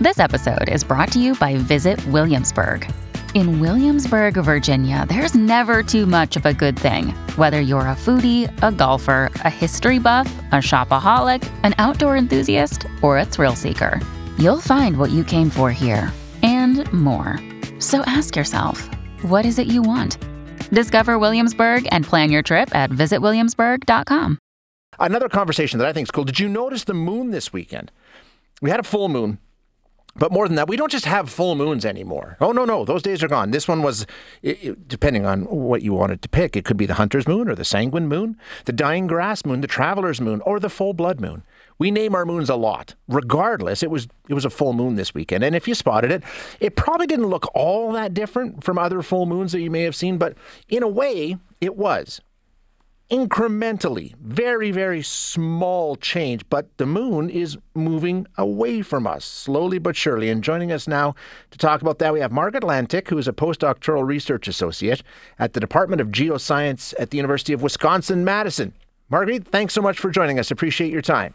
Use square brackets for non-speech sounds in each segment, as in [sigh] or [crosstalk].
This episode is brought to you by Visit Williamsburg. In Williamsburg, Virginia, there's never too much of a good thing. Whether you're a foodie, a golfer, a history buff, a shopaholic, an outdoor enthusiast, or a thrill seeker, you'll find what you came for here and more. So ask yourself, what is it you want? Discover Williamsburg and plan your trip at visitwilliamsburg.com. Another conversation that I think is cool. Did you notice the moon this weekend? We had a full moon. But more than that, we don't just have full moons anymore. Oh, no, no, those days are gone. This one was, it, it, depending on what you wanted to pick, it could be the hunter's moon or the sanguine moon, the dying grass moon, the traveler's moon, or the full blood moon. We name our moons a lot. Regardless, it was it was a full moon this weekend, and if you spotted it, it probably didn't look all that different from other full moons that you may have seen, but in a way, it was incrementally, very, very small change, but the moon is moving away from us slowly but surely. And joining us now to talk about that, we have Margaret Lantink, who is a postdoctoral research associate at the Department of Geoscience at the University of Wisconsin Madison. Margaret, thanks so much for joining us. Appreciate your time.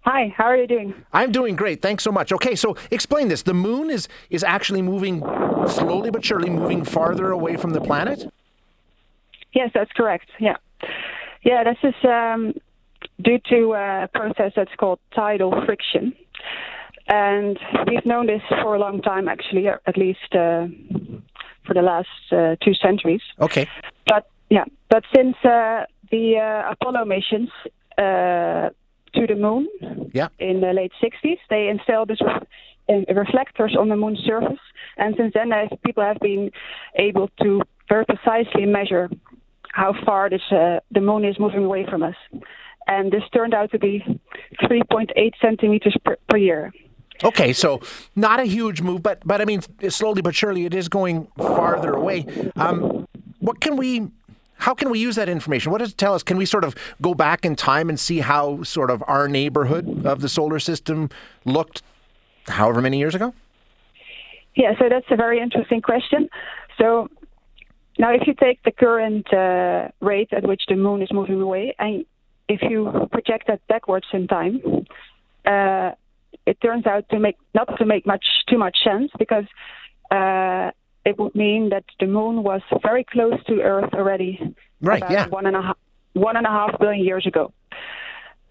Hi, how are you doing? I'm doing great. Thanks so much. Okay, so explain this. The moon is is actually moving slowly but surely moving farther away from the planet? Yes, that's correct. Yeah. Yeah, this is um, due to a process that's called tidal friction. And we've known this for a long time, actually, at least uh, for the last uh, two centuries. Okay. But yeah, but since uh, the uh, Apollo missions uh, to the moon yeah. in the late 60s, they installed this re- reflectors on the moon's surface. And since then, people have been able to very precisely measure how far this uh, the moon is moving away from us, and this turned out to be 3.8 centimeters per, per year. Okay, so not a huge move, but but I mean, slowly but surely, it is going farther away. Um, what can we? How can we use that information? What does it tell us? Can we sort of go back in time and see how sort of our neighborhood of the solar system looked, however many years ago? Yeah, so that's a very interesting question. So now, if you take the current uh, rate at which the moon is moving away, and if you project that backwards in time, uh, it turns out to make not to make much too much sense because uh, it would mean that the moon was very close to Earth already. Right. About yeah. One and a half one and a half billion years ago.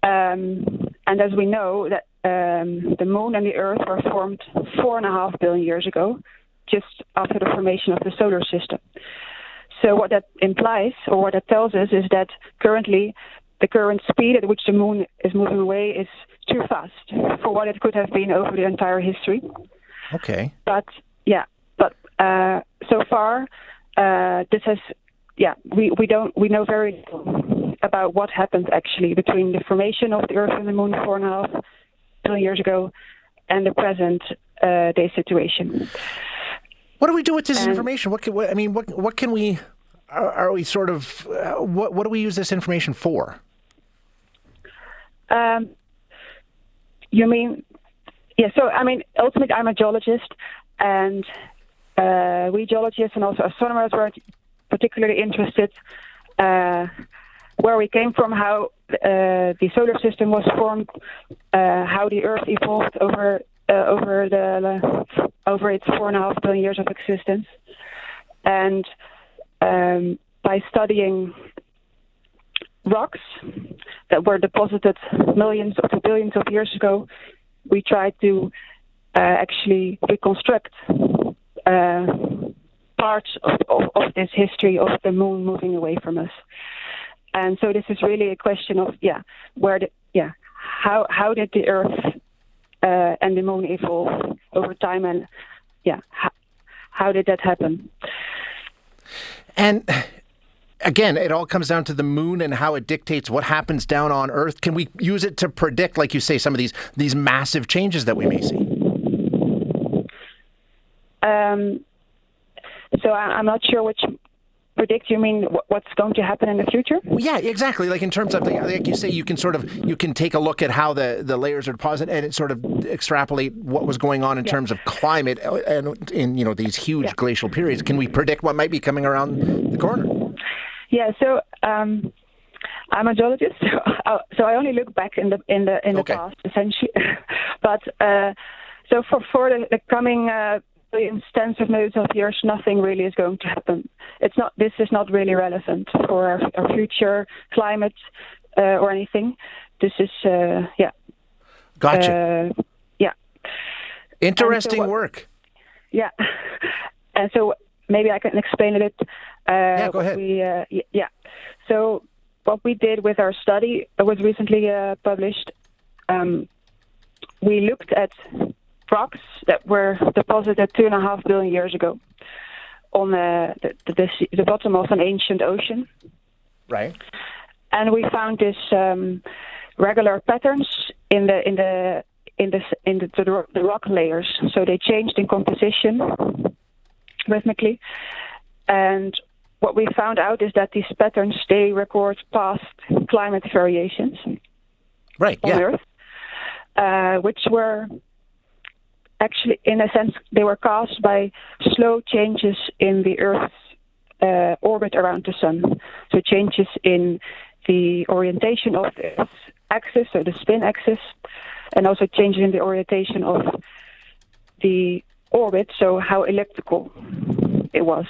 Um, and as we know, that um, the moon and the Earth were formed four and a half billion years ago, just after the formation of the solar system. So what that implies, or what that tells us, is that currently the current speed at which the moon is moving away is too fast for what it could have been over the entire history. Okay. But yeah, but uh, so far uh, this has yeah we, we don't we know very little about what happened actually between the formation of the Earth and the Moon four and a half billion years ago and the present uh, day situation. What do we do with this and, information? What, can, what I mean, what what can we are, are we sort of uh, what what do we use this information for? Um, you mean, yeah. So I mean, ultimately, I'm a geologist, and uh, we geologists and also astronomers were particularly interested uh, where we came from, how uh, the solar system was formed, uh, how the Earth evolved over uh, over the over its four and a half billion years of existence, and um, by studying rocks that were deposited millions or billions of years ago, we tried to uh, actually reconstruct uh, parts of, of, of, this history of the moon moving away from us. And so this is really a question of yeah, where yeah, how how did the Earth uh, and the moon evolve over time, and yeah, how, how did that happen? And again, it all comes down to the moon and how it dictates what happens down on Earth. Can we use it to predict, like you say, some of these these massive changes that we may see? Um, so I, am not sure which predict you mean what's going to happen in the future yeah exactly like in terms of like you say you can sort of you can take a look at how the the layers are deposited and it sort of extrapolate what was going on in yeah. terms of climate uh, and in you know these huge yeah. glacial periods can we predict what might be coming around the corner yeah so um I'm a geologist, [laughs] so I, so I only look back in the in the in the okay. past essentially. [laughs] but uh, so for for the, the coming uh, billions, tens of years, nothing really is going to happen. It's not. This is not really relevant for our, our future climate uh, or anything. This is uh, yeah. Gotcha. Uh, yeah. Interesting what- work. Yeah. [laughs] And so maybe I can explain a bit. Uh, Yeah, go ahead. We, uh, yeah. So what we did with our study that was recently uh, published, um, we looked at rocks that were deposited two and a half billion years ago on uh, the, the, the, the bottom of an ancient ocean. Right. and we found these um, regular patterns in the in the in the in the, the, the rock layers. So they changed in composition rhythmically, and what we found out is that these patterns they record past climate variations Right. on Yeah. Earth, uh, which were actually, in a sense, they were caused by slow changes in the Earth's uh, orbit around the Sun. So changes in the orientation of Earth's axis, so the spin axis, and also changes in the orientation of the orbit, so how elliptical it was.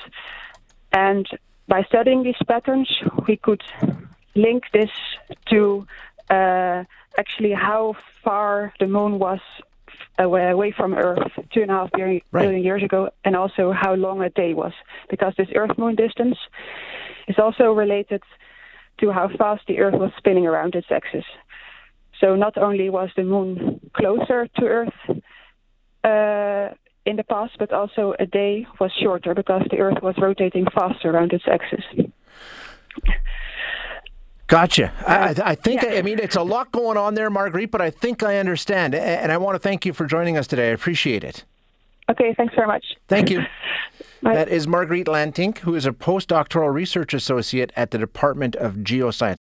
And by studying these patterns, we could link this to uh, actually how far the moon was away, away from Earth two and a half billion, Right. billion years ago, and also how long a day was, because this Earth-Moon distance is also related to how fast the Earth was spinning around its axis. So not only was the moon closer to Earth uh, in the past, but also a day was shorter because the Earth was rotating faster around its axis. Gotcha. I, I, I think, yeah. I mean, it's a lot going on there, Marguerite, but I think I understand. And I want to thank you for joining us today. I appreciate it. Okay, thanks very much. Thank you. [laughs] Bye. That is Marguerite Lantink, who is a postdoctoral research associate at the Department of Geoscience.